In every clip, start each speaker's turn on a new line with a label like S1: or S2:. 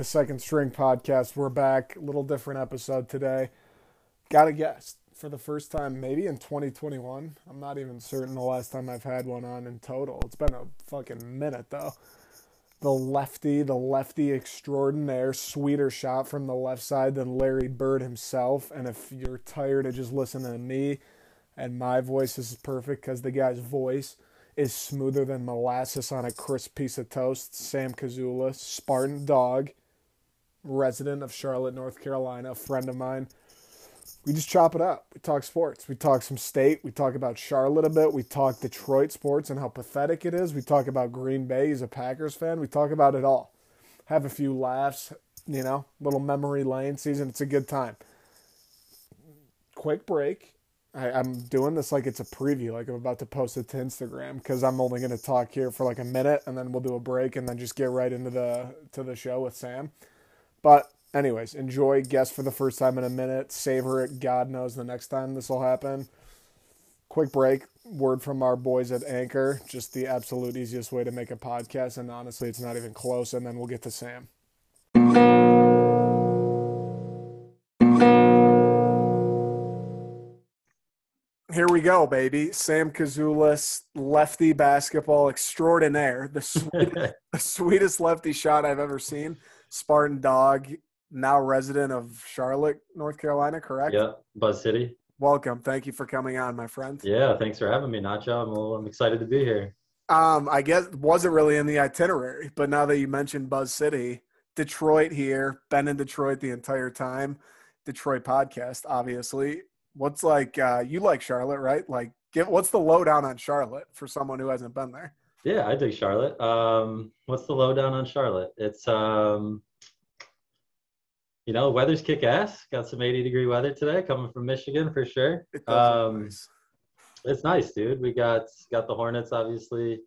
S1: the Second String Podcast. We're back. A little different episode today. Got a guest for the first time, maybe in 2021. I'm not even certain the last time I've had one on in total. It's been a fucking minute, though. The lefty, the lefty extraordinaire, sweeter shot from the left side than Larry Bird himself. And if you're tired of just listening to me and my voice, this is perfect because the guy's voice is smoother than molasses on a crisp piece of toast. Sam Kazula, Spartan dog, resident of Charlotte, North Carolina, a friend of mine. We just chop it up. We talk sports. We talk some state. We talk about Charlotte a bit. We talk Detroit sports and how pathetic it is. We talk about Green Bay. He's a Packers fan. We talk about it all. Have a few laughs, you know, little memory lane season. It's a good time. Quick break I, I'm doing this like it's a preview, like I'm about to post it to Instagram because I'm only going to talk here for like a minute and then we'll do a break and then just get right into the to the show with Sam. But anyways, enjoy. Guest for the first time in a minute. Savor it. God knows the next time this will happen. Quick break. Word from our boys at Anchor. Just the absolute easiest way to make a podcast, and honestly, it's not even close. And then we'll get to Sam. Here we go, baby. Sam Kazulis, lefty basketball extraordinaire, the, sweet, the sweetest lefty shot I've ever seen. Spartan dog, now resident of Charlotte, North Carolina, correct?
S2: Yeah, Buzz City.
S1: Welcome. Thank you for coming on, my friend.
S2: Yeah, thanks for having me, Nacho. I'm, I'm excited to be here.
S1: Um, I guess wasn't really in the itinerary, but now that you mentioned Buzz City, Detroit here, been in Detroit the entire time. Detroit podcast, obviously what's like uh, you like Charlotte, right? Like, get what's the lowdown on Charlotte for someone who hasn't been there?
S2: Yeah, I dig Charlotte. Um, what's the lowdown on Charlotte? It's um, you know, weather's kick ass. Got some 80 degree weather today, coming from Michigan for sure. Um, nice. It's nice, dude. We got got the Hornets, obviously.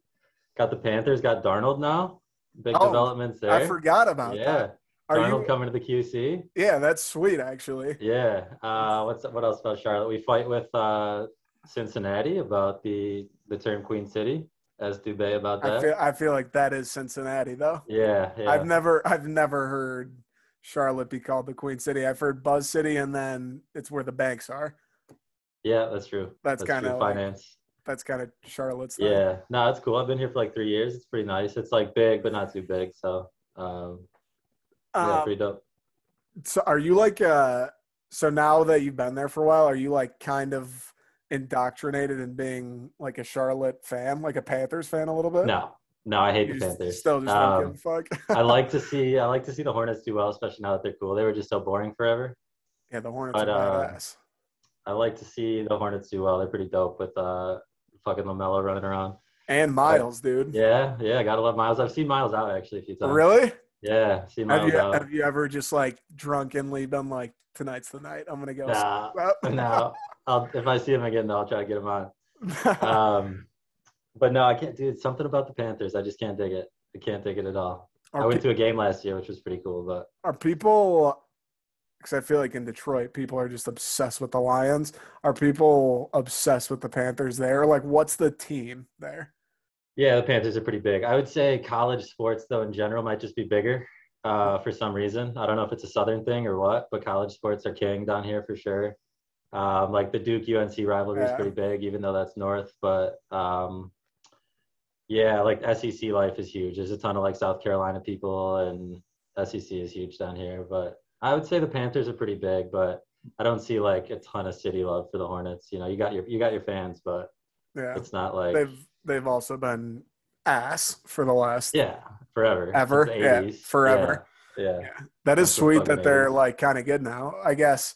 S2: Got the Panthers. Got Darnold now. Big oh, developments there.
S1: I forgot about yeah. that.
S2: Are Darnold you coming to the QC?
S1: Yeah, that's sweet, actually.
S2: Yeah. Uh, what's what else about Charlotte? We fight with uh, Cincinnati about the the term Queen City. As Dubé about that.
S1: I feel, I feel like that is Cincinnati, though.
S2: Yeah, yeah.
S1: I've never I've never heard Charlotte be called the Queen City. I've heard Buzz City, and then it's where the banks are.
S2: Yeah, that's true.
S1: That's, that's kind of
S2: finance.
S1: Like, that's kind of Charlotte's.
S2: Thing. Yeah, no, it's cool. I've been here for like three years. It's pretty nice. It's like big, but not too big. So um, yeah, um, pretty dope.
S1: So are you like uh so now that you've been there for a while, are you like kind of indoctrinated in being like a Charlotte fan, like a Panthers fan a little bit?
S2: No. No, I hate you the Panthers.
S1: Still just um, give a
S2: um, fuck. I like to see I like to see the Hornets do well, especially now that they're cool. They were just so boring forever.
S1: Yeah, the Hornets but, are uh, badass.
S2: I like to see the Hornets do well. They're pretty dope with uh fucking LaMelo running around.
S1: And Miles, but, dude.
S2: Yeah, yeah, gotta love Miles. I've seen Miles out actually a few times.
S1: Really?
S2: Yeah, see
S1: have you have you ever just like drunkenly been like tonight's the night I'm gonna go?
S2: Nah, no. I'll if I see him again, I'll try to get him on. um, but no, I can't. Dude, something about the Panthers, I just can't dig it. I can't dig it at all. Are I went pe- to a game last year, which was pretty cool. But
S1: are people? Because I feel like in Detroit, people are just obsessed with the Lions. Are people obsessed with the Panthers there? Like, what's the team there?
S2: Yeah, the Panthers are pretty big. I would say college sports, though, in general, might just be bigger uh, for some reason. I don't know if it's a Southern thing or what, but college sports are king down here for sure. Um, like the Duke UNC rivalry yeah. is pretty big, even though that's North. But um, yeah, like SEC life is huge. There's a ton of like South Carolina people, and SEC is huge down here. But I would say the Panthers are pretty big, but I don't see like a ton of city love for the Hornets. You know, you got your you got your fans, but yeah, it's not like
S1: they've they've also been ass for the last
S2: yeah forever
S1: ever yeah forever
S2: yeah, yeah.
S1: yeah. that is sweet that they're like kind of good now I guess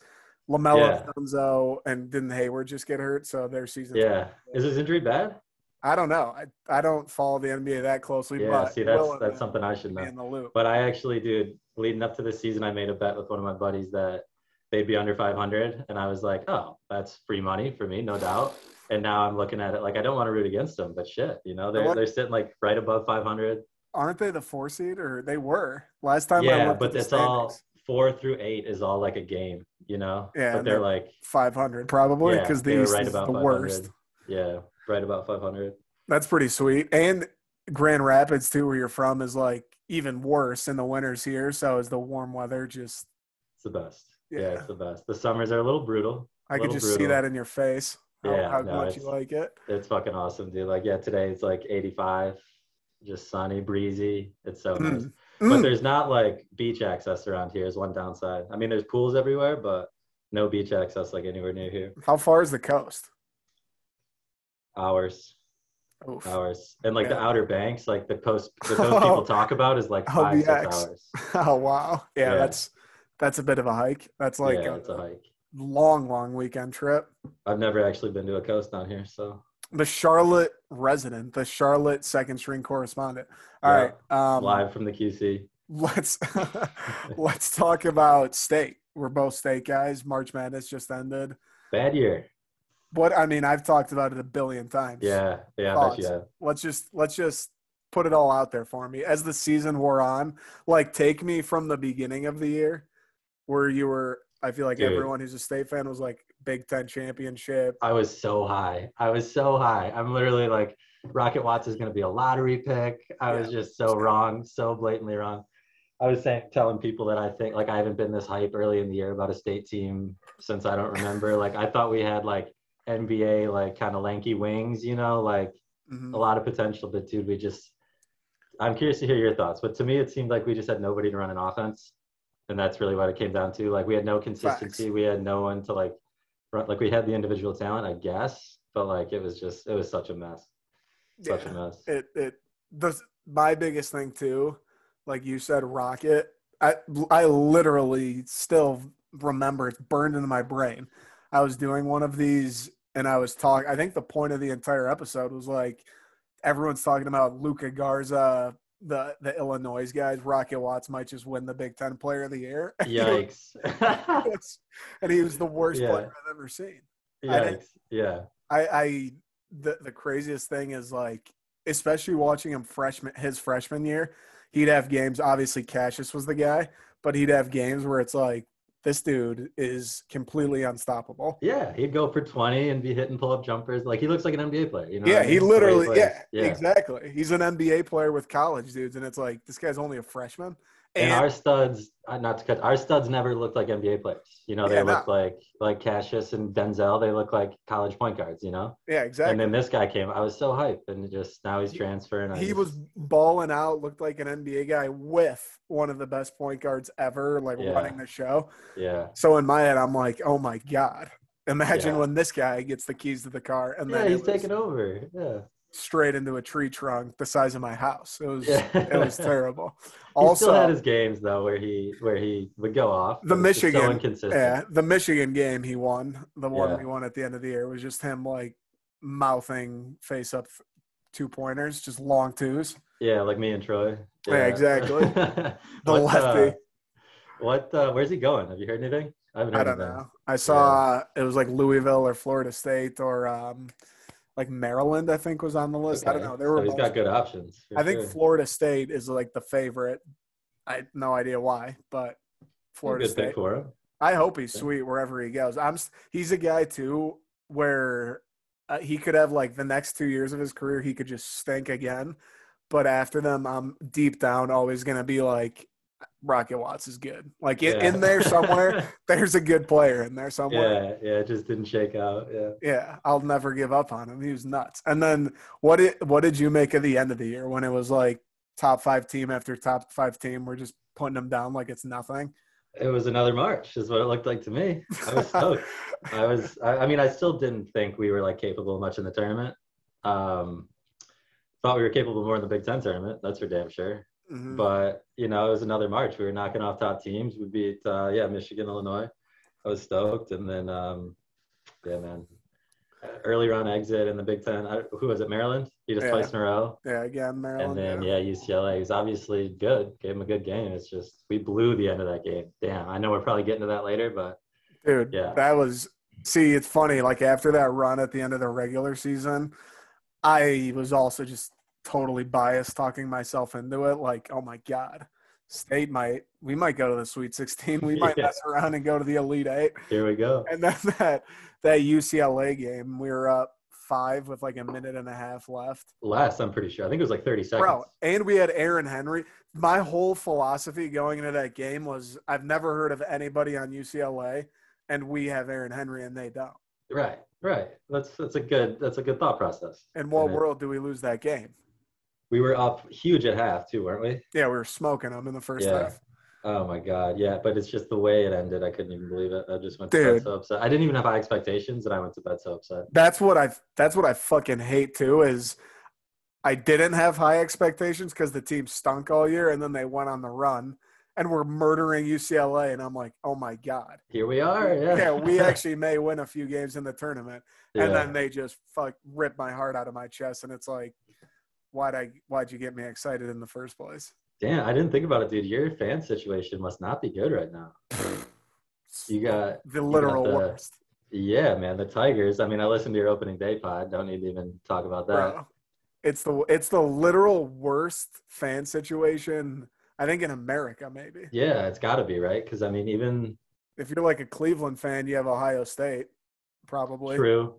S1: LaMelo, yeah. Dunzo, and didn't Hayward just get hurt? So their season.
S2: Yeah, is his injury bad?
S1: I don't know. I, I don't follow the NBA that closely.
S2: Yeah,
S1: but
S2: see, that's that's something I should know. In the loop. But I actually, dude, leading up to the season, I made a bet with one of my buddies that they'd be under 500, and I was like, oh, that's free money for me, no doubt and now I'm looking at it like I don't want to root against them, but shit, you know, they're they're sitting like right above 500.
S1: Aren't they the four seed or they were last time?
S2: Yeah, but it's all four through eight is all like a game, you know.
S1: Yeah,
S2: but they're like
S1: 500 probably because yeah, these right about the worst.
S2: Yeah, right about 500.
S1: That's pretty sweet. And Grand Rapids too, where you're from, is like even worse in the winters here. So is the warm weather just?
S2: It's the best. Yeah,
S1: Yeah.
S2: it's the best. The summers are a little brutal.
S1: I could just see that in your face. How,
S2: Yeah,
S1: how
S2: no,
S1: much you like it.
S2: It's fucking awesome, dude. Like, yeah, today it's like 85, just sunny, breezy. It's so hmm.
S1: nice.
S2: But
S1: Mm.
S2: there's not like beach access around here. Is one downside. I mean, there's pools everywhere, but no beach access like anywhere near here.
S1: How far is the coast?
S2: Hours,
S1: Oof.
S2: hours, and like the outer banks, like the coast, the coast people talk about is like
S1: Oh,
S2: five, six
S1: six
S2: hours.
S1: oh wow. Yeah,
S2: Yeah.
S1: that's that's a bit of a hike. That's like
S2: yeah,
S1: a,
S2: it's a hike.
S1: long, long weekend trip.
S2: I've never actually been to a coast down here, so
S1: The Charlotte resident, the Charlotte second string correspondent. All
S2: Yeah.
S1: right. Um,
S2: live from the QC.
S1: let's let's talk about state. We're both state guys. March Madness just ended.
S2: Bad year.
S1: What I mean, I've talked about it a billion times.
S2: Yeah, yeah, I bet
S1: Thoughts?
S2: have.
S1: Let's just let's just put it all out there for me. As the season wore on, like take me from the beginning of the year where you were I feel like
S2: Dude.
S1: everyone who's a state fan was like Big Ten championship.
S2: I was so high. I was so high. I'm literally like, Rocket Watts is going to be a lottery pick. I was just so wrong, so blatantly wrong. I was saying, telling people that I think like I haven't been this hype early in the year about a state team since I don't remember. like I thought we had like NBA like kind of lanky wings, you know, like
S1: Mhm.
S2: a lot of potential. But dude, we just. I'm curious to hear your thoughts, but to me, it seemed like we just had nobody to run an offense, and that's really what it came down to. Like we had no consistency.
S1: Facts.
S2: We had no one to like, like we had the individual talent, I guess, but like it was just it was such a mess, such
S1: Yeah.
S2: a mess.
S1: it it the my biggest thing too like you said rocket i i literally still remember it's burned into my brain i was doing one of these and i was talking i think the point of the entire episode was like everyone's talking about luka garza the the illinois guys rocket watts might just win the big ten player of the year
S2: Yikes!
S1: and he was the worst
S2: Yeah.
S1: player i've ever seen I!
S2: Yeah,
S1: I, I the the craziest thing is like, especially watching him freshman his freshman year, he'd have games. Obviously, Cassius was the guy, but he'd have games where it's like, this dude is completely unstoppable.
S2: yeah. He'd go for 20 and be hitting pull up jumpers. Like he looks like an NBA player. You know?
S1: yeah,
S2: I
S1: he
S2: mean? Way
S1: literally, yeah,
S2: yeah.
S1: exactly. He's an NBA player with college dudes, and it's like this guy's only a freshman.
S2: And,
S1: And,
S2: our studs, uh, not to cut, our studs never looked like NBA players. You know, they
S1: Yeah,
S2: looked like like Cassius and Denzel. They look like college point guards. You know.
S1: yeah, exactly.
S2: And then this guy came. I was so hyped, and just now he's transferring.
S1: He
S2: just-
S1: was balling out, looked like an NBA guy with one of the best point guards ever, like
S2: Yeah.
S1: running the show.
S2: Yeah.
S1: So in my head, I'm like, oh my god! Imagine
S2: Yeah.
S1: when this guy gets the keys to the car, and
S2: Yeah,
S1: then
S2: he's
S1: was
S2: taking over. Yeah.
S1: Straight into a tree trunk the size of my house. It was
S2: Yeah.
S1: it was terrible.
S2: He still had his games though, where he where he would go off.
S1: The
S2: It was just
S1: Michigan-
S2: so
S1: yeah, the Michigan game he won, the one
S2: Yeah.
S1: we won at the end of the year, was just him like mouthing face up two pointers, just long twos.
S2: Yeah, like me and Troy.
S1: Yeah, exactly.
S2: the
S1: The lefty.
S2: Uh, what? Uh, where's he going? Have you heard anything? I haven't heard
S1: I don't know. I saw it was like Louisville or Florida State or um, like Maryland. I think was on the list. I don't know. There were.
S2: So he's got good options.
S1: I think
S2: sure.
S1: Florida State is like the favorite. I no idea why, but Florida State.
S2: for him.
S1: I hope he's sweet wherever he goes. I'm. He's a guy too where uh, he could have like the next two years of his career he could just stink again, but after them, I'm deep down always gonna be like, Rocket Watts is good. Like in, in there somewhere, there's a good player in there somewhere.
S2: yeah, yeah, it just didn't shake out. Yeah.
S1: Yeah, I'll never give up on him. He was nuts. And then what did what did you make of the end of the year when it was like top five team after top five team? We're just putting them down like it's nothing.
S2: It was another March, is what it looked like to me. I was stoked. I was. I, I mean, I still didn't think we were like capable much in the tournament. Um, thought we were capable more in the Big Ten tournament. That's for damn sure.
S1: Mhm.
S2: But you know, it was another March. We were knocking off top teams. We beat, uh, yeah, Michigan, Illinois. I was stoked, and then, um, yeah, man, early round exit in the Big Ten. I, who was it? Maryland. Beat us
S1: Yeah.
S2: twice in a row.
S1: yeah, again, Maryland.
S2: And then
S1: yeah.
S2: yeah, UCLA is obviously good. Gave him a good game. It's just we blew the end of that game. Damn. I know we're probably getting to that later, but
S1: Dude,
S2: Yeah.
S1: that was see, it's funny, like after that run at the end of the regular season, I was also just totally biased talking myself into it. Like, oh my God, state might we might go to the sweet sixteen. We might
S2: Yeah.
S1: mess around and go to the elite eight.
S2: here we go.
S1: And then that that UCLA game, we were up five with like a minute and a half left.
S2: Less, I'm pretty sure. I think it was like 30 seconds.
S1: Bro, and we had Aaron Henry. My whole philosophy going into that game was I've never heard of anybody on UCLA, and we have Aaron Henry and they don't.
S2: Right, right. That's that's a good that's a good thought process.
S1: In what
S2: And it-
S1: world do we lose that game?
S2: We were up huge at half too, weren't we?
S1: Yeah, we were smoking them in the first
S2: Yeah.
S1: half.
S2: Oh my god, yeah. But it's just the way it ended. I couldn't even believe it. I just went to
S1: Dude.
S2: bed so upset. I didn't even have high expectations, and I went to bed so upset.
S1: That's what I. That's what I fucking hate too. Is I didn't have high expectations because the team stunk all year, and then they went on the run and were murdering UCLA, and I'm like, oh my god.
S2: Here we are. Yeah.
S1: Yeah, we actually may win a few games in the tournament,
S2: Yeah.
S1: and then they just fuck rip my heart out of my chest, and it's like, why'd I? Why'd you get me excited in the first place?
S2: Damn, I didn't think about it, dude. Your fan situation must not be good right now. You got
S1: The literal
S2: the-
S1: worst,
S2: yeah, man. The Tigers. I mean, I listened to your opening day pod. Don't need to even talk about that.
S1: bro. It's the it's the literal worst fan situation. I think in America, maybe.
S2: Yeah, it's got to be right because I mean, even
S1: if you're like a Cleveland fan, you have Ohio State, probably,
S2: true,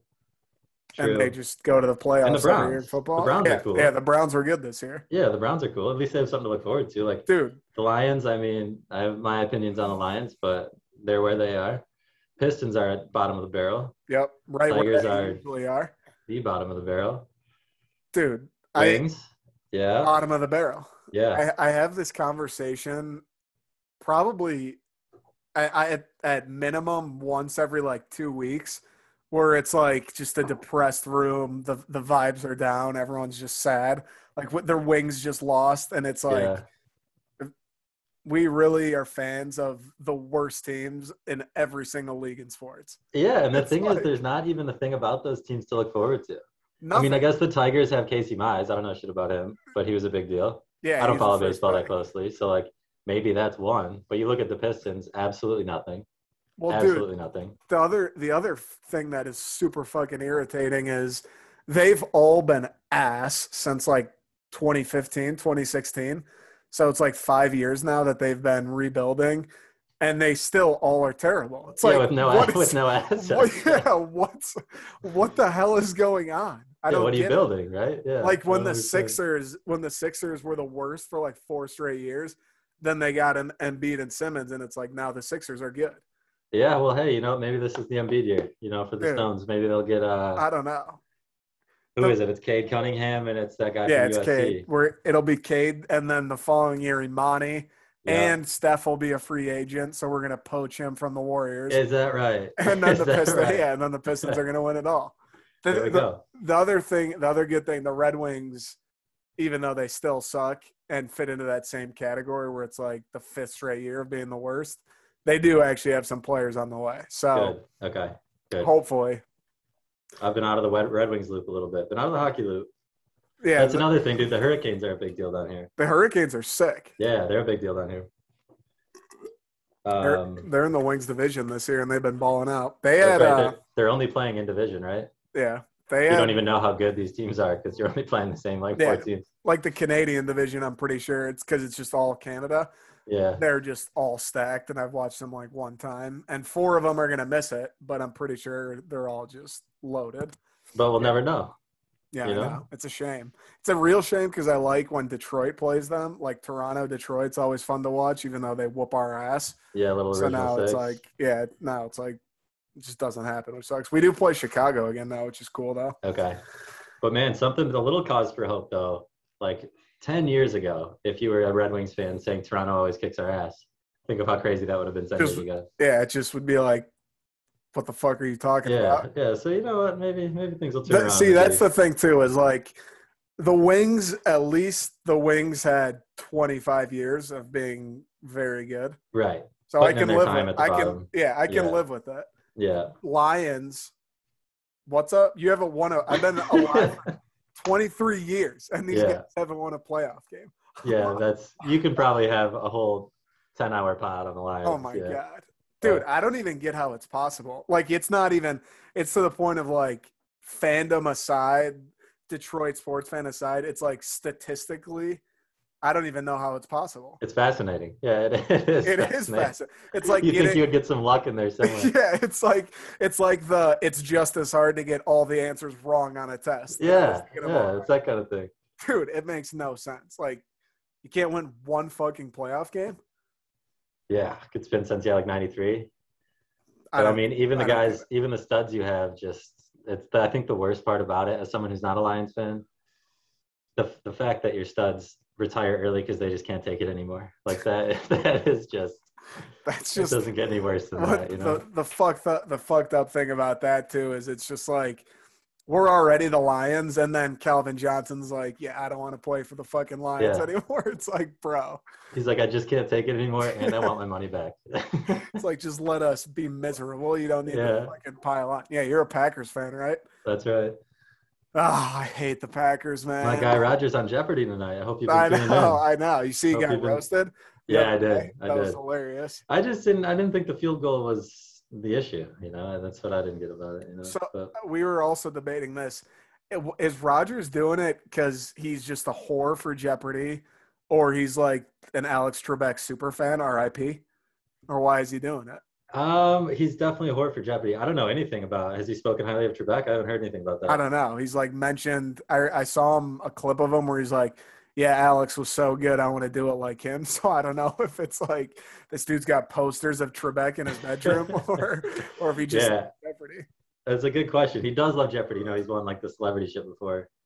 S2: true.
S1: and they just go to the playoffs every
S2: Browns.
S1: year in football.
S2: The Browns are
S1: yeah,
S2: cool.
S1: yeah, the Browns were good this year,
S2: yeah, the Browns are cool. At least they have something to look forward to. Like
S1: dude.
S2: the Lions. I mean, I have my opinions on the Lions, but they're where they are. Pistons are at bottom of the barrel.
S1: Yep, right
S2: Tigers
S1: where
S2: are-
S1: usually are,
S2: The bottom of the barrel.
S1: dude. I
S2: yeah.
S1: bottom of the barrel.
S2: Yeah.
S1: I, I have this conversation probably I, I at, at minimum once every like two weeks where it's like just a depressed room the the vibes are down everyone's just sad like what their wings just lost and it's like
S2: yeah.
S1: we really are fans of the worst teams in every single league in sports
S2: Yeah, and the
S1: It's
S2: thing
S1: like-
S2: is, there's not even a thing about those teams to look forward to.
S1: Nothing.
S2: I mean, I guess the Tigers have Casey Mize. I don't know shit about him, but he was a big deal.
S1: yeah,
S2: I don't follow baseball that closely, so like maybe that's one. But you look at the Pistons, absolutely nothing.
S1: Well dude
S2: absolutely nothing.
S1: the other the other thing that is super fucking irritating is they've all been ass since like 2015 2016 so it's like five years now that they've been rebuilding and they still all are terrible it's
S2: yeah,
S1: like
S2: with no
S1: what
S2: with
S1: is-
S2: no assets.
S1: what, yeah what's what the hell is going on i
S2: Yeah,
S1: don't
S2: what are you
S1: get it.
S2: building, right? Yeah.
S1: like when the sixers when the sixers were the worst for like four straight years then they got an Embiid and Simmons, and it's like now the Sixers are good.
S2: Yeah, well, hey, you know, maybe this is the Embiid year. You know, for the
S1: Dude.
S2: Stones, maybe they'll get uh,
S1: I don't know.
S2: who
S1: the-
S2: is it? It's Cade Cunningham, and it's that guy
S1: yeah,
S2: from
S1: it's
S2: USC.
S1: Cade. Where it'll be Cade, and then the following year Imani
S2: Yeah.
S1: and Steph will be a free agent, so we're gonna poach him from the Warriors,
S2: is that right?
S1: and then
S2: Is
S1: the Pistons,
S2: right?
S1: yeah, and then the Pistons are gonna win it all. The,
S2: There we
S1: the-
S2: go.
S1: the other thing, the other good thing, the Red Wings, even though they still suck and fit into that same category where it's like the fifth straight year of being the worst, they do actually have some players on the way. So
S2: Good. Okay. Good.
S1: hopefully,
S2: I've been out of the Red Wings loop a little bit, been out of the hockey loop.
S1: yeah,
S2: That's
S1: the,
S2: another thing, dude. The Hurricanes are a big deal down here.
S1: the Hurricanes are sick.
S2: Yeah, they're a big deal down here.
S1: They're,
S2: Um,
S1: they're in the Wings division this year, and they've been balling out. They had
S2: right.
S1: uh,
S2: they're, they're only playing in division, right?
S1: yeah, they
S2: You
S1: had
S2: don't even know how good these teams are because you're only playing the same like
S1: Yeah.
S2: four teams.
S1: like the Canadian division. I'm pretty sure it's because it's just all Canada.
S2: Yeah.
S1: They're just all stacked, and I've watched them like one time, and four of them are gonna miss it, but I'm pretty sure they're all just loaded.
S2: But we'll never know.
S1: Yeah,
S2: You know?
S1: know. It's a shame. It's a real shame because I like when Detroit plays them. Like Toronto, Detroit's always fun to watch, even though they whoop our ass.
S2: Yeah, a little
S1: So now it's like, yeah, now it's like it just doesn't happen, which sucks. We do play Chicago again though, which is cool though.
S2: Okay. But man, something a little cause for hope though. Like ten years ago, if you were a Red Wings fan saying Toronto always kicks our ass, think of how crazy that would have been ten
S1: Just-
S2: years ago.
S1: Yeah, it just would be like, what the fuck are you talking
S2: Yeah,
S1: about?
S2: yeah. So you know what? Maybe maybe things will turn
S1: That- see, that's the thing too. Is like the Wings. At least the Wings had 25 years of being very good,
S2: right.
S1: so I
S2: Putting in
S1: can live with. I can,
S2: bottom.
S1: yeah, I can
S2: Yeah.
S1: live with that.
S2: Yeah.
S1: Lions. What's up? You haven't won a. I've been alive 23 years, and these
S2: Yeah.
S1: guys haven't won a playoff game.
S2: yeah, that's you can probably have a whole ten hour pod on the line.
S1: Oh my
S2: yeah.
S1: god, dude! I don't even get how it's possible. Like, it's not even. It's to the point of like fandom aside, Detroit sports fan aside. It's like statistically I don't even know how it's possible.
S2: It's fascinating. Yeah, it, is.
S1: It is fascinating. It's like
S2: you think you would get some luck in there somewhere.
S1: yeah, it's like it's like the it's just as hard to get all the answers wrong on a test.
S2: Yeah,
S1: Get 'em all
S2: yeah, it's that kind of thing.
S1: dude, it makes no sense. Like, you can't win one fucking playoff game.
S2: Yeah, it's been since yeah, like '93. But I,
S1: don't-
S2: mean, even the
S1: I
S2: guys, even the studs you have, just it's. The, I think the worst part about it, as someone who's not a Lions fan, the the fact that your studs retire early because they just can't take it anymore. Like that, that is just.
S1: that's
S2: it
S1: just
S2: doesn't get any worse than
S1: what
S2: that, you know.
S1: the the fucked up the fucked up thing about that too is it's just like we're already the Lions, and then Calvin Johnson's like, yeah, I don't want to play for the fucking Lions
S2: Yeah.
S1: anymore. It's like, bro,
S2: He's like, I just can't take it anymore, and I want my money back.
S1: it's like just let us be miserable. You don't need to
S2: Yeah.
S1: fucking pile on. Yeah, you're a Packers fan, right?
S2: That's right.
S1: Oh, I hate the Packers, man.
S2: My guy Rodgers on Jeopardy tonight. I hope you've been
S1: I know,
S2: in.
S1: I know. You see, he got roasted.
S2: Yeah, I did. I
S1: That was hilarious.
S2: I just didn't. I didn't think the field goal was the issue. You know, and that's what I didn't get about it. You know,
S1: So
S2: but uh,
S1: we were also debating this. is Rodgers doing it because he's just a whore for Jeopardy, or he's like an Alex Trebek super fan, RIP, or why is he doing it?
S2: Um, he's definitely a whore for Jeopardy. I don't know anything about. Has he spoken highly of Trebek? I haven't heard anything about that.
S1: I don't know. He's like mentioned. I I saw him a clip of him where he's like, "Yeah, Alex was so good. I want to do it like him." So I don't know if it's like this dude's got posters of Trebek in his bedroom, or or if he just
S2: Yeah.
S1: Jeopardy.
S2: That's a good question. He does love Jeopardy. You know, he's won like the celebrity shit before.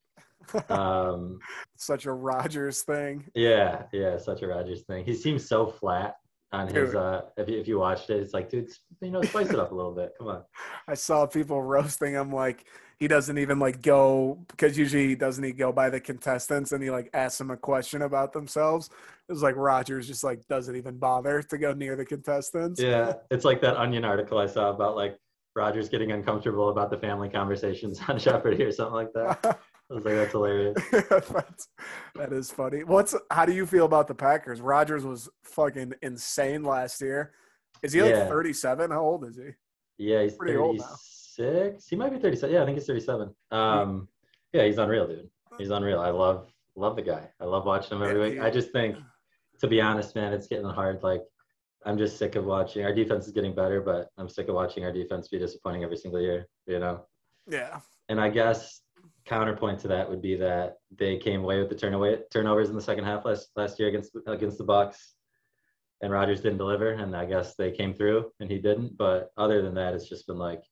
S2: Um,
S1: Such a Rodgers thing.
S2: yeah, yeah, such a Rodgers thing. He seems so flat on his. Uh, if you, if you watched it, it's like, dude, you know, spice it up a little bit. Come on.
S1: I saw people roasting him like he doesn't even like go because usually he doesn't he go by the contestants and he like asks them a question about themselves. It was like Rodgers just like doesn't even bother to go near the contestants.
S2: Yeah, it's like that Onion article I saw about like Rodgers getting uncomfortable about the family conversations on Jeopardy or something like that. I was like, that's hilarious.
S1: That's, that is funny. What's how do you feel about the Packers? Rodgers was fucking insane last year. Is he like
S2: Yeah.
S1: 37? How old is he?
S2: Yeah, he's
S1: Pretty old now.
S2: 36. He might be 37. Yeah, I think he's 37. Um, yeah, he's unreal, dude. He's unreal. I love love the guy. I love watching him every
S1: Yeah,
S2: week. I just think, to be honest, man, it's getting hard. Like, I'm just sick of watching. Our defense is getting better, but I'm sick of watching our defense be disappointing every single year. You know.
S1: Yeah.
S2: And I guess counterpoint to that would be that they came away with the turnover turnovers in the second half last last year against against the Bucs, and Rodgers didn't deliver, and I guess they came through and he didn't. But other than that, it's just been like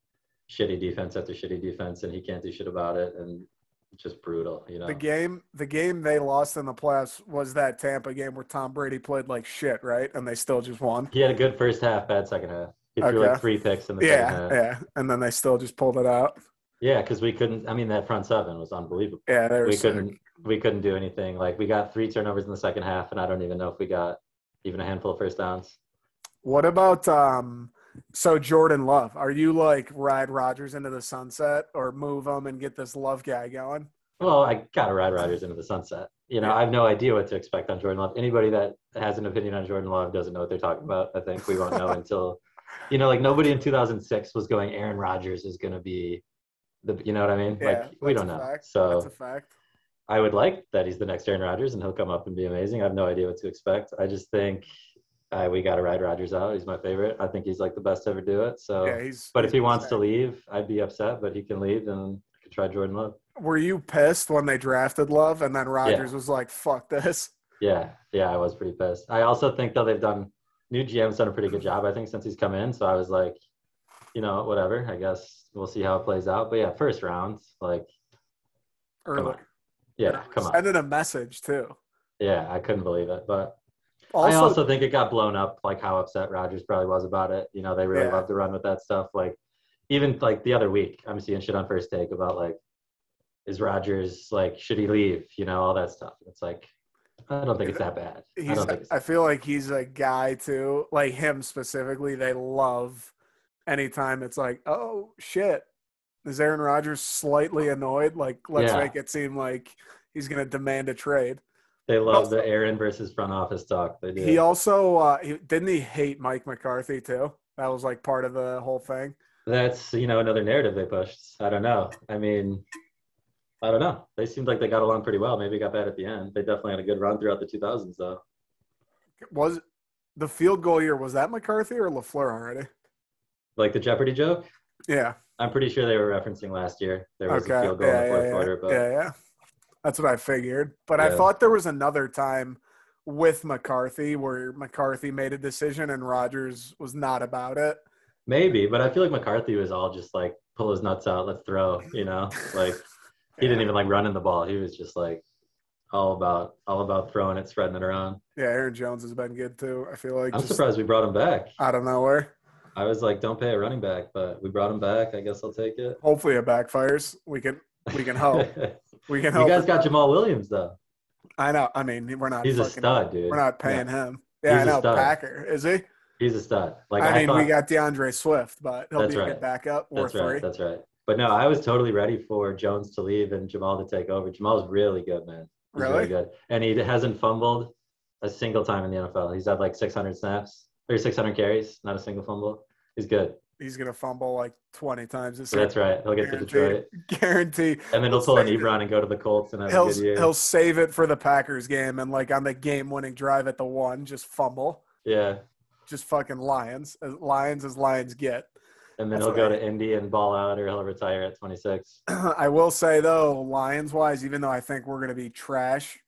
S2: shitty defense after shitty defense, and he can't do shit about it, and just brutal, you know.
S1: The game the game they lost in the playoffs was that Tampa game where Tom Brady played like shit, right? And they still just won.
S2: He had a good first half, bad second half. He threw
S1: Okay.
S2: like three picks in the second
S1: Yeah,
S2: half.
S1: yeah. And then they still just pulled it out.
S2: Yeah, because we couldn't. I mean, that front seven was unbelievable.
S1: Yeah,
S2: we
S1: sick.
S2: couldn't we couldn't do anything. Like we got three turnovers in the second half, and I don't even know if we got even a handful of first downs.
S1: What about um so Jordan Love? Are you like ride Rodgers into the sunset or move him and get this Love guy going?
S2: Well, I gotta ride Rodgers into the sunset. You know,
S1: Yeah.
S2: I have no idea what to expect on Jordan Love. Anybody that has an opinion on Jordan Love doesn't know what they're talking about. I think we won't know until, you know, like nobody in 2006 was going. Aaron Rodgers is going to be the, you know what I mean?
S1: Yeah,
S2: like we don't know.
S1: fact.
S2: So
S1: That's a fact.
S2: I would like that he's the next Aaron Rodgers and he'll come up and be amazing. I have no idea what to expect. I just think uh, we got to ride Rodgers out. He's my favorite. I think he's like the best to ever do it. So,
S1: Yeah, he's
S2: but if he wants to leave, I'd be upset. But he can leave, and I could try Jordan Love.
S1: Were you pissed when they drafted Love and then Rodgers was like, fuck this?
S2: Yeah, yeah, I was pretty pissed. I also think though they've done new GM's done a pretty good job. I think since he's come in, so I was like, you know, whatever. I guess we'll see how it plays out. But yeah, first round, like,
S1: Early.
S2: on. yeah, come on,
S1: Sending a message too.
S2: yeah, I couldn't believe it. But
S1: Also,
S2: I also think it got blown up, like how upset Rodgers probably was about it. You know, they really
S1: Yeah.
S2: love to run with that stuff. Like, even like the other week, I'm seeing shit on First Take about like, is Rodgers like, should he leave? You know, all that stuff. It's like, I don't think it's that bad. I
S1: he's
S2: don't think it's
S1: I feel like he's a guy too, like him specifically, they love anytime it's like, oh shit. Is Aaron Rodgers slightly annoyed? Like, let's
S2: Yeah.
S1: make it seem like he's gonna demand a trade.
S2: They love
S1: Also-
S2: the Aaron versus front office talk. They do.
S1: He also uh he, didn't he hate Mike McCarthy too? That was like part of the whole thing.
S2: That's you know another narrative they pushed. I don't know. I mean, I don't know. They seemed like they got along pretty well. Maybe got bad at the end. They definitely had a good run throughout the 2000s, though.
S1: Was the field goal year was that McCarthy or Lafleur already?
S2: Like the Jeopardy joke.
S1: Yeah.
S2: I'm pretty sure they were referencing last year. There was
S1: Okay.
S2: a field goal
S1: yeah,
S2: in the fourth
S1: yeah,
S2: quarter,
S1: yeah.
S2: but
S1: yeah, yeah. That's what I figured. But I thought there was another time with McCarthy where McCarthy made a decision and Rodgers was not about it.
S2: maybe. But I feel like McCarthy was all just like pull his nuts out, let's throw. You know, like he didn't even like running the ball. He was just like all about all about throwing it, spreading it around.
S1: Yeah, Aaron Jones has been good too. I feel like
S2: I'm surprised we brought him back.
S1: out of nowhere.
S2: I was like, don't pay a running back, but we brought him back. I guess I'll take it.
S1: Hopefully it backfires. We can we can hope. We can
S2: help.
S1: you
S2: guys got Jamaal Williams though.
S1: I know. I mean, we're not.
S2: He's a stud, dude.
S1: We're not paying him. Yeah,
S2: He's
S1: I
S2: a
S1: know.
S2: stud.
S1: Packer is he?
S2: He's a stud. Like
S1: I
S2: I,
S1: mean,
S2: thought,
S1: we got D'Andre Swift, but he'll
S2: That's
S1: be a
S2: right.
S1: good backup. Or
S2: That's
S1: three.
S2: right. That's right. But no, I was totally ready for Jones to leave and Jamaal to take over. Jamaal's really good, man. He's
S1: Really?
S2: good. And he hasn't fumbled a single time in the NFL. He's had like 600 snaps or 600 carries, not a single fumble. He's good.
S1: He's gonna fumble like twenty times this year.
S2: that's right. He'll get to Detroit.
S1: Guarantee.
S2: And then he'll
S1: He'll
S2: pull an
S1: save it.
S2: Ebron and go to the Colts and have
S1: He'll
S2: a good year.
S1: he'll save it for the Packers game and like on the game-winning drive at the one, just fumble,
S2: yeah.
S1: just fucking Lions. As Lions as Lions get.
S2: And then
S1: That's
S2: he'll go
S1: right.
S2: to Indy and ball out or he'll retire at 26.
S1: I will say though, Lions wise, even though I think we're gonna be trash,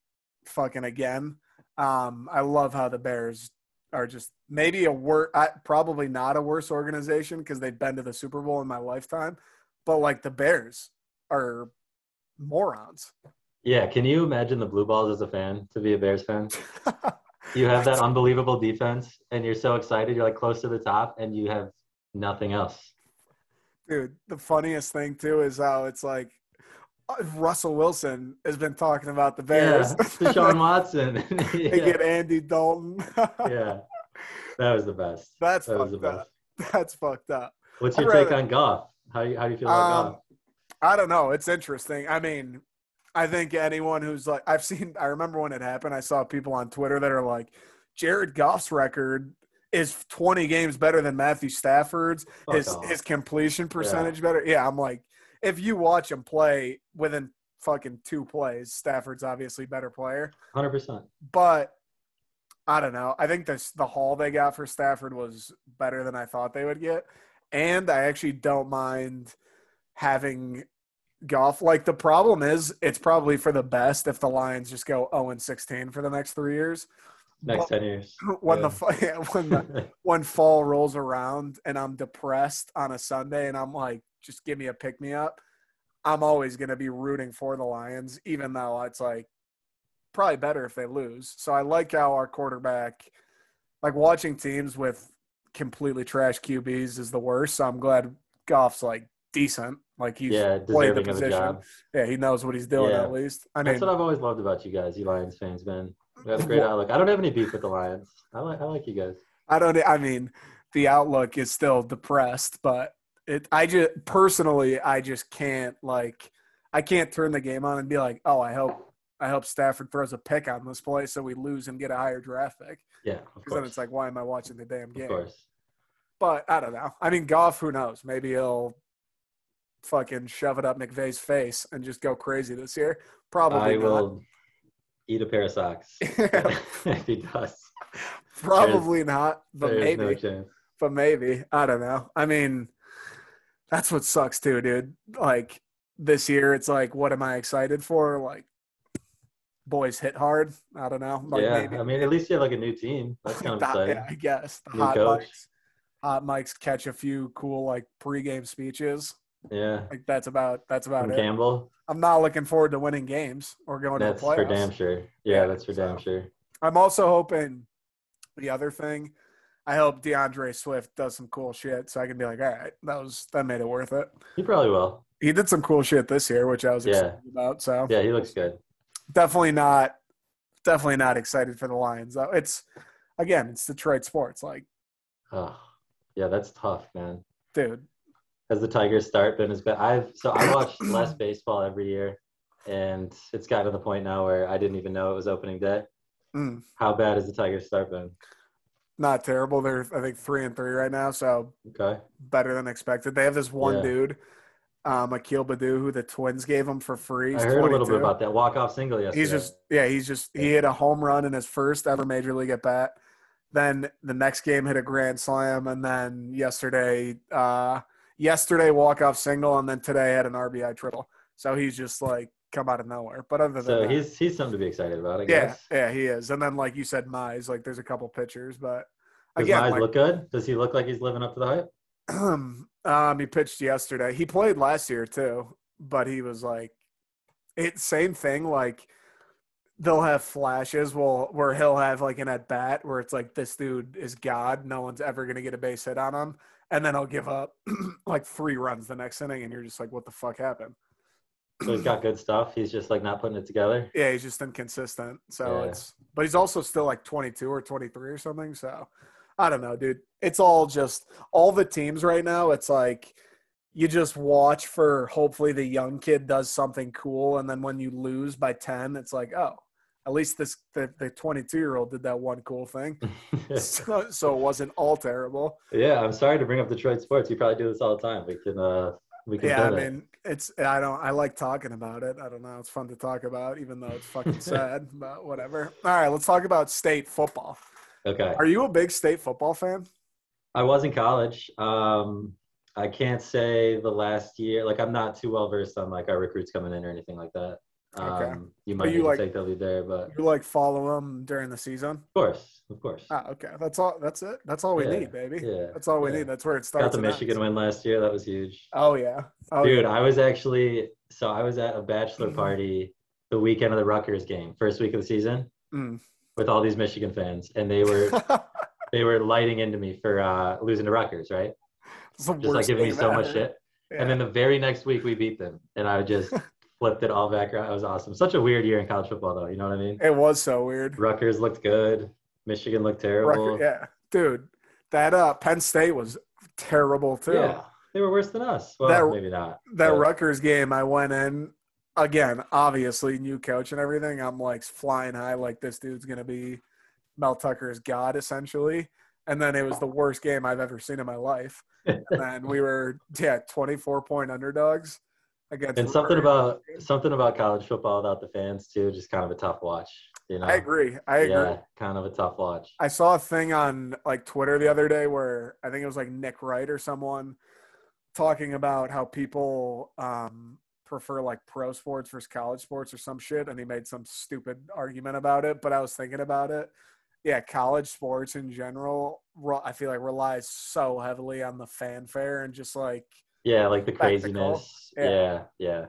S1: fucking again. Um, I love how the Bears are just maybe a worse, probably not a worse organization because they've been to the Super Bowl in my lifetime, but like the Bears are morons.
S2: Yeah. Can you imagine the Blue Balls as a fan to be a Bears fan? You have that unbelievable defense and you're so excited. You're like close to the top and you have nothing else.
S1: Dude, the funniest thing too is how it's like Russell Wilson has been talking about the Bears.
S2: Yeah, Deshaun Watson.
S1: they get Andy Dalton.
S2: yeah, that was the best.
S1: That's
S2: that was
S1: fucked
S2: the
S1: up.
S2: best.
S1: That's fucked up.
S2: What's your take on Goff? How you, how do you feel about
S1: Um,
S2: Goff?
S1: I don't know. It's interesting. I mean, I think anyone who's like, I've seen, I remember when it happened, I saw people on Twitter that are like, Jared Goff's record is 20 games better than Matthew Stafford's.
S2: Fuck
S1: his
S2: off.
S1: his completion percentage better. Yeah, I'm like, if you watch him play within fucking two plays, Stafford's obviously better player.
S2: Hundred percent.
S1: But I don't know. I think this the haul they got for Stafford was better than I thought they would get. And I actually don't mind having Goff. Like the problem is it's probably for the best if the Lions just go 0 and 16 for the next three years.
S2: Next
S1: Well,
S2: ten years.
S1: When
S2: Yeah.
S1: the when the when fall rolls around and I'm depressed on a Sunday and I'm like, just give me a pick me up, I'm always going to be rooting for the Lions, even though it's like probably better if they lose. So I like how our quarterback, like watching teams with completely trash QBs is the worst. So I'm glad Goff's like decent. Like he's
S2: yeah,
S1: played the
S2: deserving of a
S1: position.
S2: job.
S1: Yeah, he knows what he's doing
S2: Yeah.
S1: at least. I mean,
S2: That's what I've always loved about you guys, you Lions fans, man. You have a great outlook. I don't have any beef with the Lions. I like I like you guys.
S1: I don't. I mean, the outlook is still depressed, but it. I just personally, I just can't like. I can't turn the game on and be like, oh, I hope, I hope Stafford throws a pick on this play so we lose and get a higher draft pick.
S2: Yeah,
S1: Because then it's like, why am I watching the damn
S2: of
S1: game?
S2: course.
S1: But I don't know. I mean, Goff. Who knows? Maybe he'll fucking shove it up McVay's face and just go crazy this year. Probably
S2: I
S1: not.
S2: will eat a pair of socks if he does.
S1: Probably not. But maybe.
S2: no
S1: but maybe I don't know. I mean, that's what sucks too, dude. Like this year, it's like, what am I excited for? Like, boys hit hard. I don't know. Like
S2: yeah,
S1: maybe,
S2: I mean, at least you have like a new team. That's kind of exciting.
S1: yeah, I guess the
S2: New
S1: hot
S2: coach.
S1: mics, hot mics catch a few cool like pregame speeches.
S2: Yeah,
S1: Like that's about that's about
S2: from
S1: it.
S2: Campbell.
S1: I'm not looking forward to winning games or going
S2: That's
S1: to the playoffs
S2: for
S1: playoffs.
S2: damn sure.
S1: Yeah,
S2: Yeah, that's for damn sure.
S1: I'm also hoping the other thing. I hope D'Andre Swift does some cool shit so I can be like, all right, that was that made it worth it.
S2: He probably will.
S1: he did some cool shit this year, which I was
S2: Yeah.
S1: excited about. So
S2: Yeah, he looks good.
S1: definitely not, definitely not excited for the Lions though. It's again, it's Detroit sports. Like,
S2: Oh, yeah, that's tough, man.
S1: dude,
S2: Has the Tigers start been as bad? I've so I watch less baseball every year, and it's gotten to the point now where I didn't even know it was opening day.
S1: mm,
S2: How bad has the Tigers start been?
S1: Not terrible. They're I think three and three right now, so
S2: Okay.
S1: better than expected. They have this one
S2: Yeah.
S1: dude. um, Akil Baddoo, who the Twins gave him for free.
S2: I
S1: He's
S2: heard a little bit about that walk off single yesterday.
S1: He's just yeah, he's just he hit a home run in his first ever major league at bat. Then the next game hit a grand slam, and then yesterday, uh, yesterday walk off single, and then today had an RBI triple. So he's just like come out of nowhere. But other than
S2: so
S1: that,
S2: he's he's something to be excited about. I
S1: yeah,
S2: guess.
S1: yeah, he is. And then like you said, Mize, like there's a couple pitchers, but
S2: Does
S1: again,
S2: Mize
S1: like,
S2: look good? Does he look like he's living up to the hype?
S1: um, he pitched yesterday. He played last year too, but he was like, it same thing. Like they'll have flashes. Well, where he'll have like an at bat where it's like this dude is god. No one's ever gonna get a base hit on him, and then I'll give up like three runs the next inning, and you're just like, what the fuck happened?
S2: So he's got good stuff. He's just like not putting it together.
S1: Yeah, he's just inconsistent. So
S2: Yeah.
S1: it's, but he's also still like 22 or 23 or something. So I don't know, dude. It's all just all the teams right now. It's like you just watch for hopefully the young kid does something cool, and then when you lose by 10, it's like, oh, at least this the, the 22 year old did that one cool thing. so, so it wasn't all terrible.
S2: yeah, I'm sorry to bring up Detroit sports. You probably do this all the time. We can uh we can
S1: Yeah, I mean, it's I don't I like talking about it. I don't know, it's fun to talk about, even though it's fucking sad. but whatever. All right, let's talk about state football.
S2: okay.
S1: Are you a big state football fan?
S2: I was in college. Um I can't say the last year. Like I'm not too well versed on like our recruits coming in or anything like that. Um,
S1: Okay.
S2: You might
S1: you like-
S2: take the lead there, but
S1: You like follow them during the season?
S2: Of course, of course.
S1: Ah, okay. That's all. That's it. That's all we
S2: Yeah,
S1: need, baby.
S2: yeah,
S1: That's all we
S2: yeah.
S1: need. That's where it starts.
S2: Got the Michigan win last year. That was huge.
S1: Oh yeah. Oh
S2: Dude,
S1: yeah.
S2: I was actually so I was at a bachelor
S1: Mhm.
S2: party the weekend of the Rutgers game, first week of the season,
S1: Mm.
S2: with all these Michigan fans, and they were they were lighting into me for uh, losing to Rutgers, right? Just like giving me so much shit. And then the very next week we beat them, and I just flipped it all back around. It was awesome. Such a weird year in college football, though. You know what I mean?
S1: it was so weird.
S2: Rutgers looked good. Michigan looked terrible.
S1: Rucker- yeah, dude. That uh, Penn State was terrible too.
S2: Yeah, they were worse than us. Well,
S1: That-
S2: maybe not.
S1: that
S2: but-
S1: Rutgers game, I went in again, obviously new coach and everything. I'm like flying high, like this dude's gonna be Mel Tucker's god essentially. And then it was the worst game I've ever seen in my life. And then we were yeah, 24 point underdogs against.
S2: and something about something about college football without the fans too, just kind of a tough watch. You know?
S1: I agree. I agree.
S2: Yeah, kind of a tough watch.
S1: I saw a thing on like Twitter the other day where I think it was like Nick Wright or someone talking about how people um, prefer like pro sports versus college sports or some shit, and he made some stupid argument about it. But I was thinking about it. Yeah, college sports in general, I feel like relies so heavily on the fanfare and just like
S2: Yeah, like the craziness.
S1: Yeah.
S2: Yeah. yeah,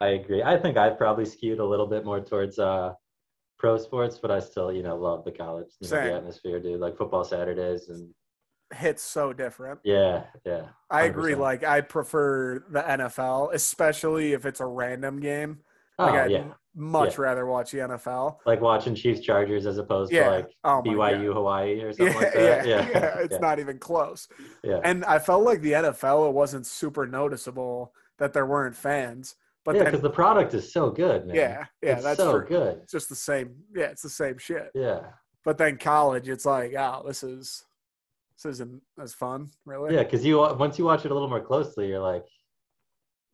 S2: I agree. I think I've probably skewed a little bit more towards uh pro sports, but I still, you know, love the college, you know, the atmosphere, dude. Like football Saturdays and
S1: hits so different.
S2: yeah, yeah.
S1: I agree. Like I prefer the NFL, especially if it's a random game.
S2: Oh
S1: Like I'd
S2: yeah.
S1: Much
S2: Yeah.
S1: rather watch the NFL.
S2: Like watching Chiefs Chargers as opposed
S1: Yeah.
S2: to like
S1: Oh
S2: BYU
S1: God.
S2: Hawaii or
S1: Yeah,
S2: something like that.
S1: yeah,
S2: Yeah.
S1: It's not even close.
S2: yeah.
S1: And I felt like the NFL, it wasn't super noticeable that there weren't fans. But
S2: yeah, because the product is so good, man.
S1: yeah, yeah,
S2: it's
S1: that's
S2: so
S1: for,
S2: good.
S1: it's just the same. Yeah, it's the same shit.
S2: Yeah.
S1: But then college, it's like, oh, this is this isn't as fun, really.
S2: Yeah, because you once you watch it a little more closely, you're like,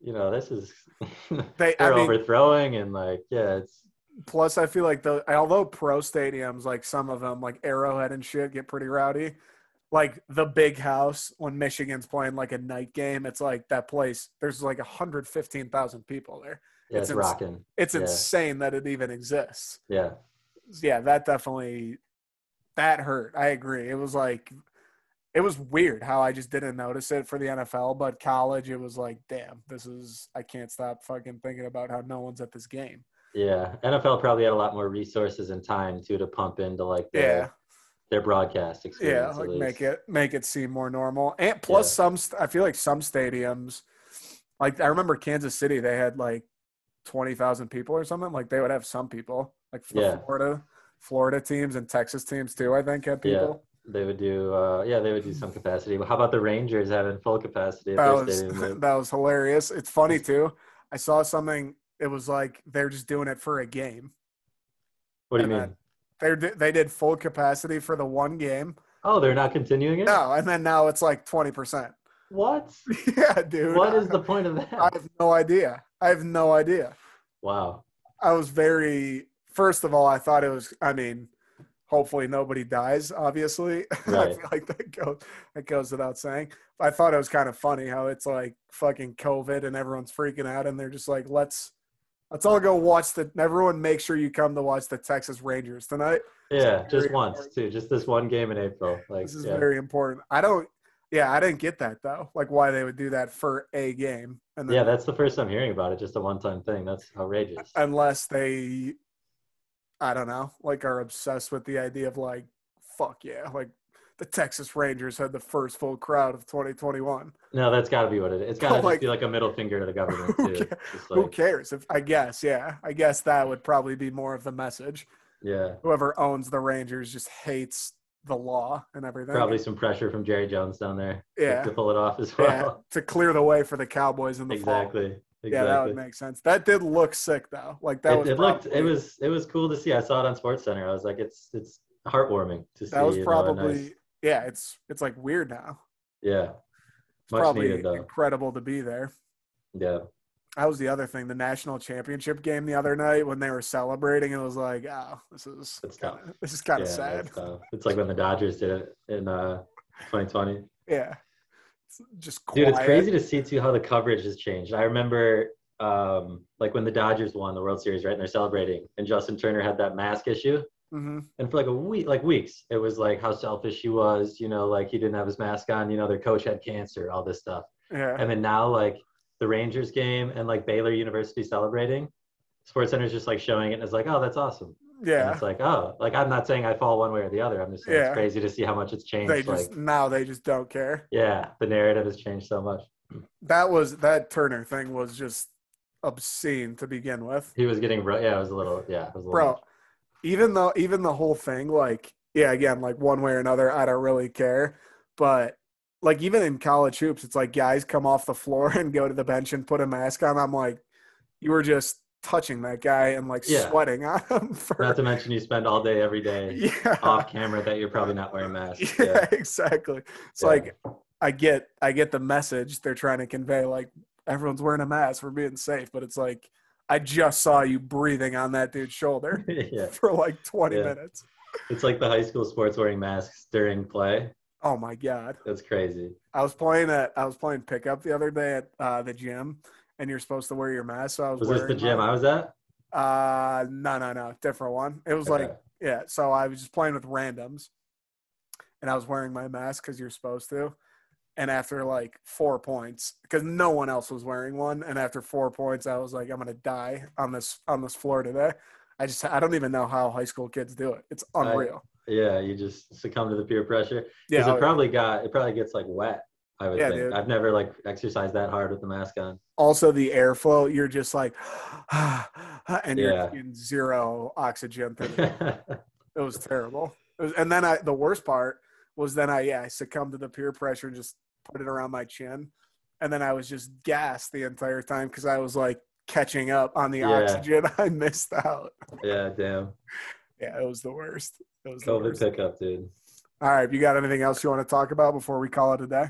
S2: you know, this is
S1: they,
S2: they're
S1: mean-
S2: overthrowing and like, yeah, it's
S1: Plus, I feel like the although pro stadiums, like some of them, like Arrowhead and shit, get pretty rowdy. Like the big house when Michigan's playing like a night game, it's like that place. There's like 115,000 people there.
S2: yeah,
S1: It's
S2: it's, rocking.
S1: It's
S2: Yeah.
S1: insane that it even exists.
S2: Yeah,
S1: Yeah, that definitely that hurt. I agree. It was like it was weird how I just didn't notice it for the NFL, but college it was like, damn, this is I can't stop fucking thinking about how no one's at this game.
S2: yeah. NFL probably had a lot more resources and time too to pump into like their
S1: Yeah.
S2: their broadcast experience.
S1: Yeah,
S2: like
S1: make it make it seem more normal. And plus
S2: Yeah.
S1: some I feel like some stadiums like I remember Kansas City they had like 20,000 people or something. Like they would have some people. Like
S2: Yeah.
S1: Florida Florida teams and Texas teams too, I think had
S2: Yeah.
S1: people.
S2: They would do, uh, yeah, they would do some capacity. How about the Rangers having full capacity
S1: That was that was hilarious. It's funny too. I saw something it was like they're just doing it for a game.
S2: What do you
S1: and
S2: mean?
S1: They they did full capacity for the one game.
S2: Oh, they're not continuing it.
S1: No, and then now it's like 20%.
S2: What?
S1: yeah, dude.
S2: What is the point of that?
S1: I have no idea. I have no idea.
S2: Wow.
S1: I was very. First of all, I thought it was. I mean, hopefully nobody dies. Obviously, I feel like that goes that goes without saying. I thought it was kind of funny how it's like fucking COVID and everyone's freaking out, and they're just like, let's let's all go watch the. Everyone, make sure you come to watch the Texas Rangers tonight.
S2: Yeah, just
S1: very
S2: once too. Just this one game in April. Like,
S1: This is
S2: yeah.
S1: very important. I don't. Yeah, I didn't get that though. Like why they would do that for a game, and then
S2: yeah, that's the first time hearing about it. Just a one-time thing. That's outrageous.
S1: unless they I don't know, like are obsessed with the idea of like fuck yeah, like the Texas Rangers had the first full crowd of 2021.
S2: No, that's got to be what it is. It's got to
S1: Like-
S2: be like a middle finger to the government
S1: Who
S2: too.
S1: ca-
S2: Just
S1: Who cares? If I guess, yeah. I guess that would probably be more of the message.
S2: yeah,
S1: Whoever owns the Rangers just hates the law and everything.
S2: probably some pressure from Jerry Jones down there.
S1: Yeah.
S2: to pull it off as well.
S1: yeah, to clear the way for the Cowboys in the fall.
S2: exactly.
S1: Yeah, that would make sense. That did look sick though. Like that
S2: it,
S1: was
S2: it looked. It was. It was cool to see. I saw it on Sports Center. I was like, it's it's heartwarming to see.
S1: that was
S2: you know,
S1: probably
S2: nice-
S1: yeah, it's it's like weird now.
S2: yeah.
S1: It's
S2: Much
S1: probably
S2: needed
S1: incredible to be there.
S2: Yeah.
S1: That was the other thing. The national championship game the other night when they were celebrating, it was like, oh, this is kinda, this is kind
S2: yeah,
S1: of sad.
S2: that's. It's like when the Dodgers did it in uh, 2020.
S1: Yeah, it's just quiet.
S2: Dude, it's crazy to see too how the coverage has changed. I remember um, like when the Dodgers won the World Series, right? And they're celebrating, and Justin Turner had that mask issue.
S1: hmm
S2: And for like a week, like weeks, it was like how selfish he was, you know, like he didn't have his mask on, you know, their coach had cancer, all this stuff.
S1: Yeah,
S2: And then now, like the Rangers game and like Baylor University celebrating, Sports Center's just like showing it and it's like, oh, that's awesome. And
S1: yeah.
S2: it's like, oh, like I'm not saying I fall one way or the other. I'm just saying
S1: Yeah.
S2: it's crazy to see how much it's changed.
S1: They just
S2: like,
S1: now they just don't care.
S2: yeah, the narrative has changed so much.
S1: That was that Turner thing was just obscene to begin with,
S2: He was getting, yeah, it was a little, yeah, it was a little.
S1: bro. Even though even the whole thing, like, yeah, again, like one way or another, I don't really care. But like even in college hoops, it's like guys come off the floor and go to the bench and put a mask on. I'm like, you were just touching that guy and like
S2: Yeah.
S1: sweating on him for
S2: Not to mention you spend all day, every day
S1: yeah.
S2: off camera that you're probably not wearing masks.
S1: yeah,
S2: Yeah.
S1: exactly. It's like I get I get the message they're trying to convey like everyone's wearing a mask, we're being safe, but it's like I just saw you breathing on that dude's shoulder for like 20
S2: Yeah.
S1: minutes.
S2: It's like the high school sports wearing masks during play.
S1: Oh my god.
S2: That's crazy.
S1: I was playing at I was playing pickup the other day at uh, the gym and you're supposed to wear your mask. So I was,
S2: Was this the gym
S1: mine.
S2: I was at?
S1: Uh no no no, different one. It was like Yeah, so I was just playing with randoms, and I was wearing my mask because you're supposed to. And after like four points, because no one else was wearing one, and after four points, I was like, I'm gonna die on this on this floor today. I just I don't even know how high school kids do it. It's
S2: I-
S1: unreal.
S2: Yeah, you just succumb to the peer pressure.
S1: yeah,
S2: Because
S1: oh,
S2: it probably got it probably gets like wet. I would
S1: Yeah,
S2: think.
S1: dude.
S2: I've never like exercised that hard with the mask on.
S1: Also the airflow. You're just like, and you're
S2: Yeah.
S1: getting zero oxygen. Through the It was terrible. It was, and then I, the worst part was then I, yeah, I succumbed to the peer pressure and just put it around my chin. And then I was just gassed the entire time because I was like catching up on the
S2: Yeah.
S1: oxygen I missed out.
S2: yeah, damn.
S1: Yeah, it was the worst. It was the
S2: COVID
S1: worst.
S2: pickup, dude.
S1: All right, you got anything else you want to talk about before we call it a day?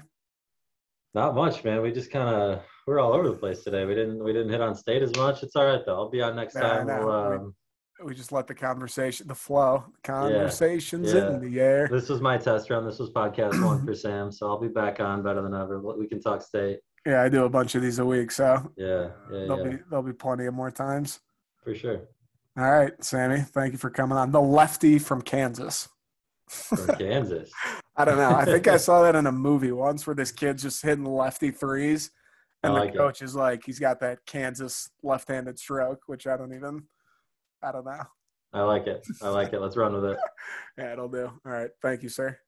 S2: Not much, man. We just kind of we're all over the place today. We didn't we didn't hit on state as much. It's all right though. I'll be on next
S1: Yeah,
S2: time. We'll, um,
S1: We just let the conversation, the flow, conversations
S2: Yeah.
S1: in the air.
S2: this was my test run. This was podcast one for Sam, so I'll be back on better than ever. We can talk state.
S1: Yeah, I do a bunch of these a week, so
S2: Yeah, yeah,
S1: there'll
S2: yeah,
S1: be there'll be plenty of more times.
S2: for sure.
S1: All right, Sammy, thank you for coming on. The lefty from Kansas.
S2: From Kansas.
S1: I don't know. I think I saw that in a movie once where this kid's just hitting lefty threes, and
S2: I
S1: the
S2: like
S1: coach is like, he's got that Kansas left-handed stroke, which I don't even, I don't know.
S2: I like it. I like it. Let's run with it.
S1: Yeah, it'll do. All right, thank you, sir.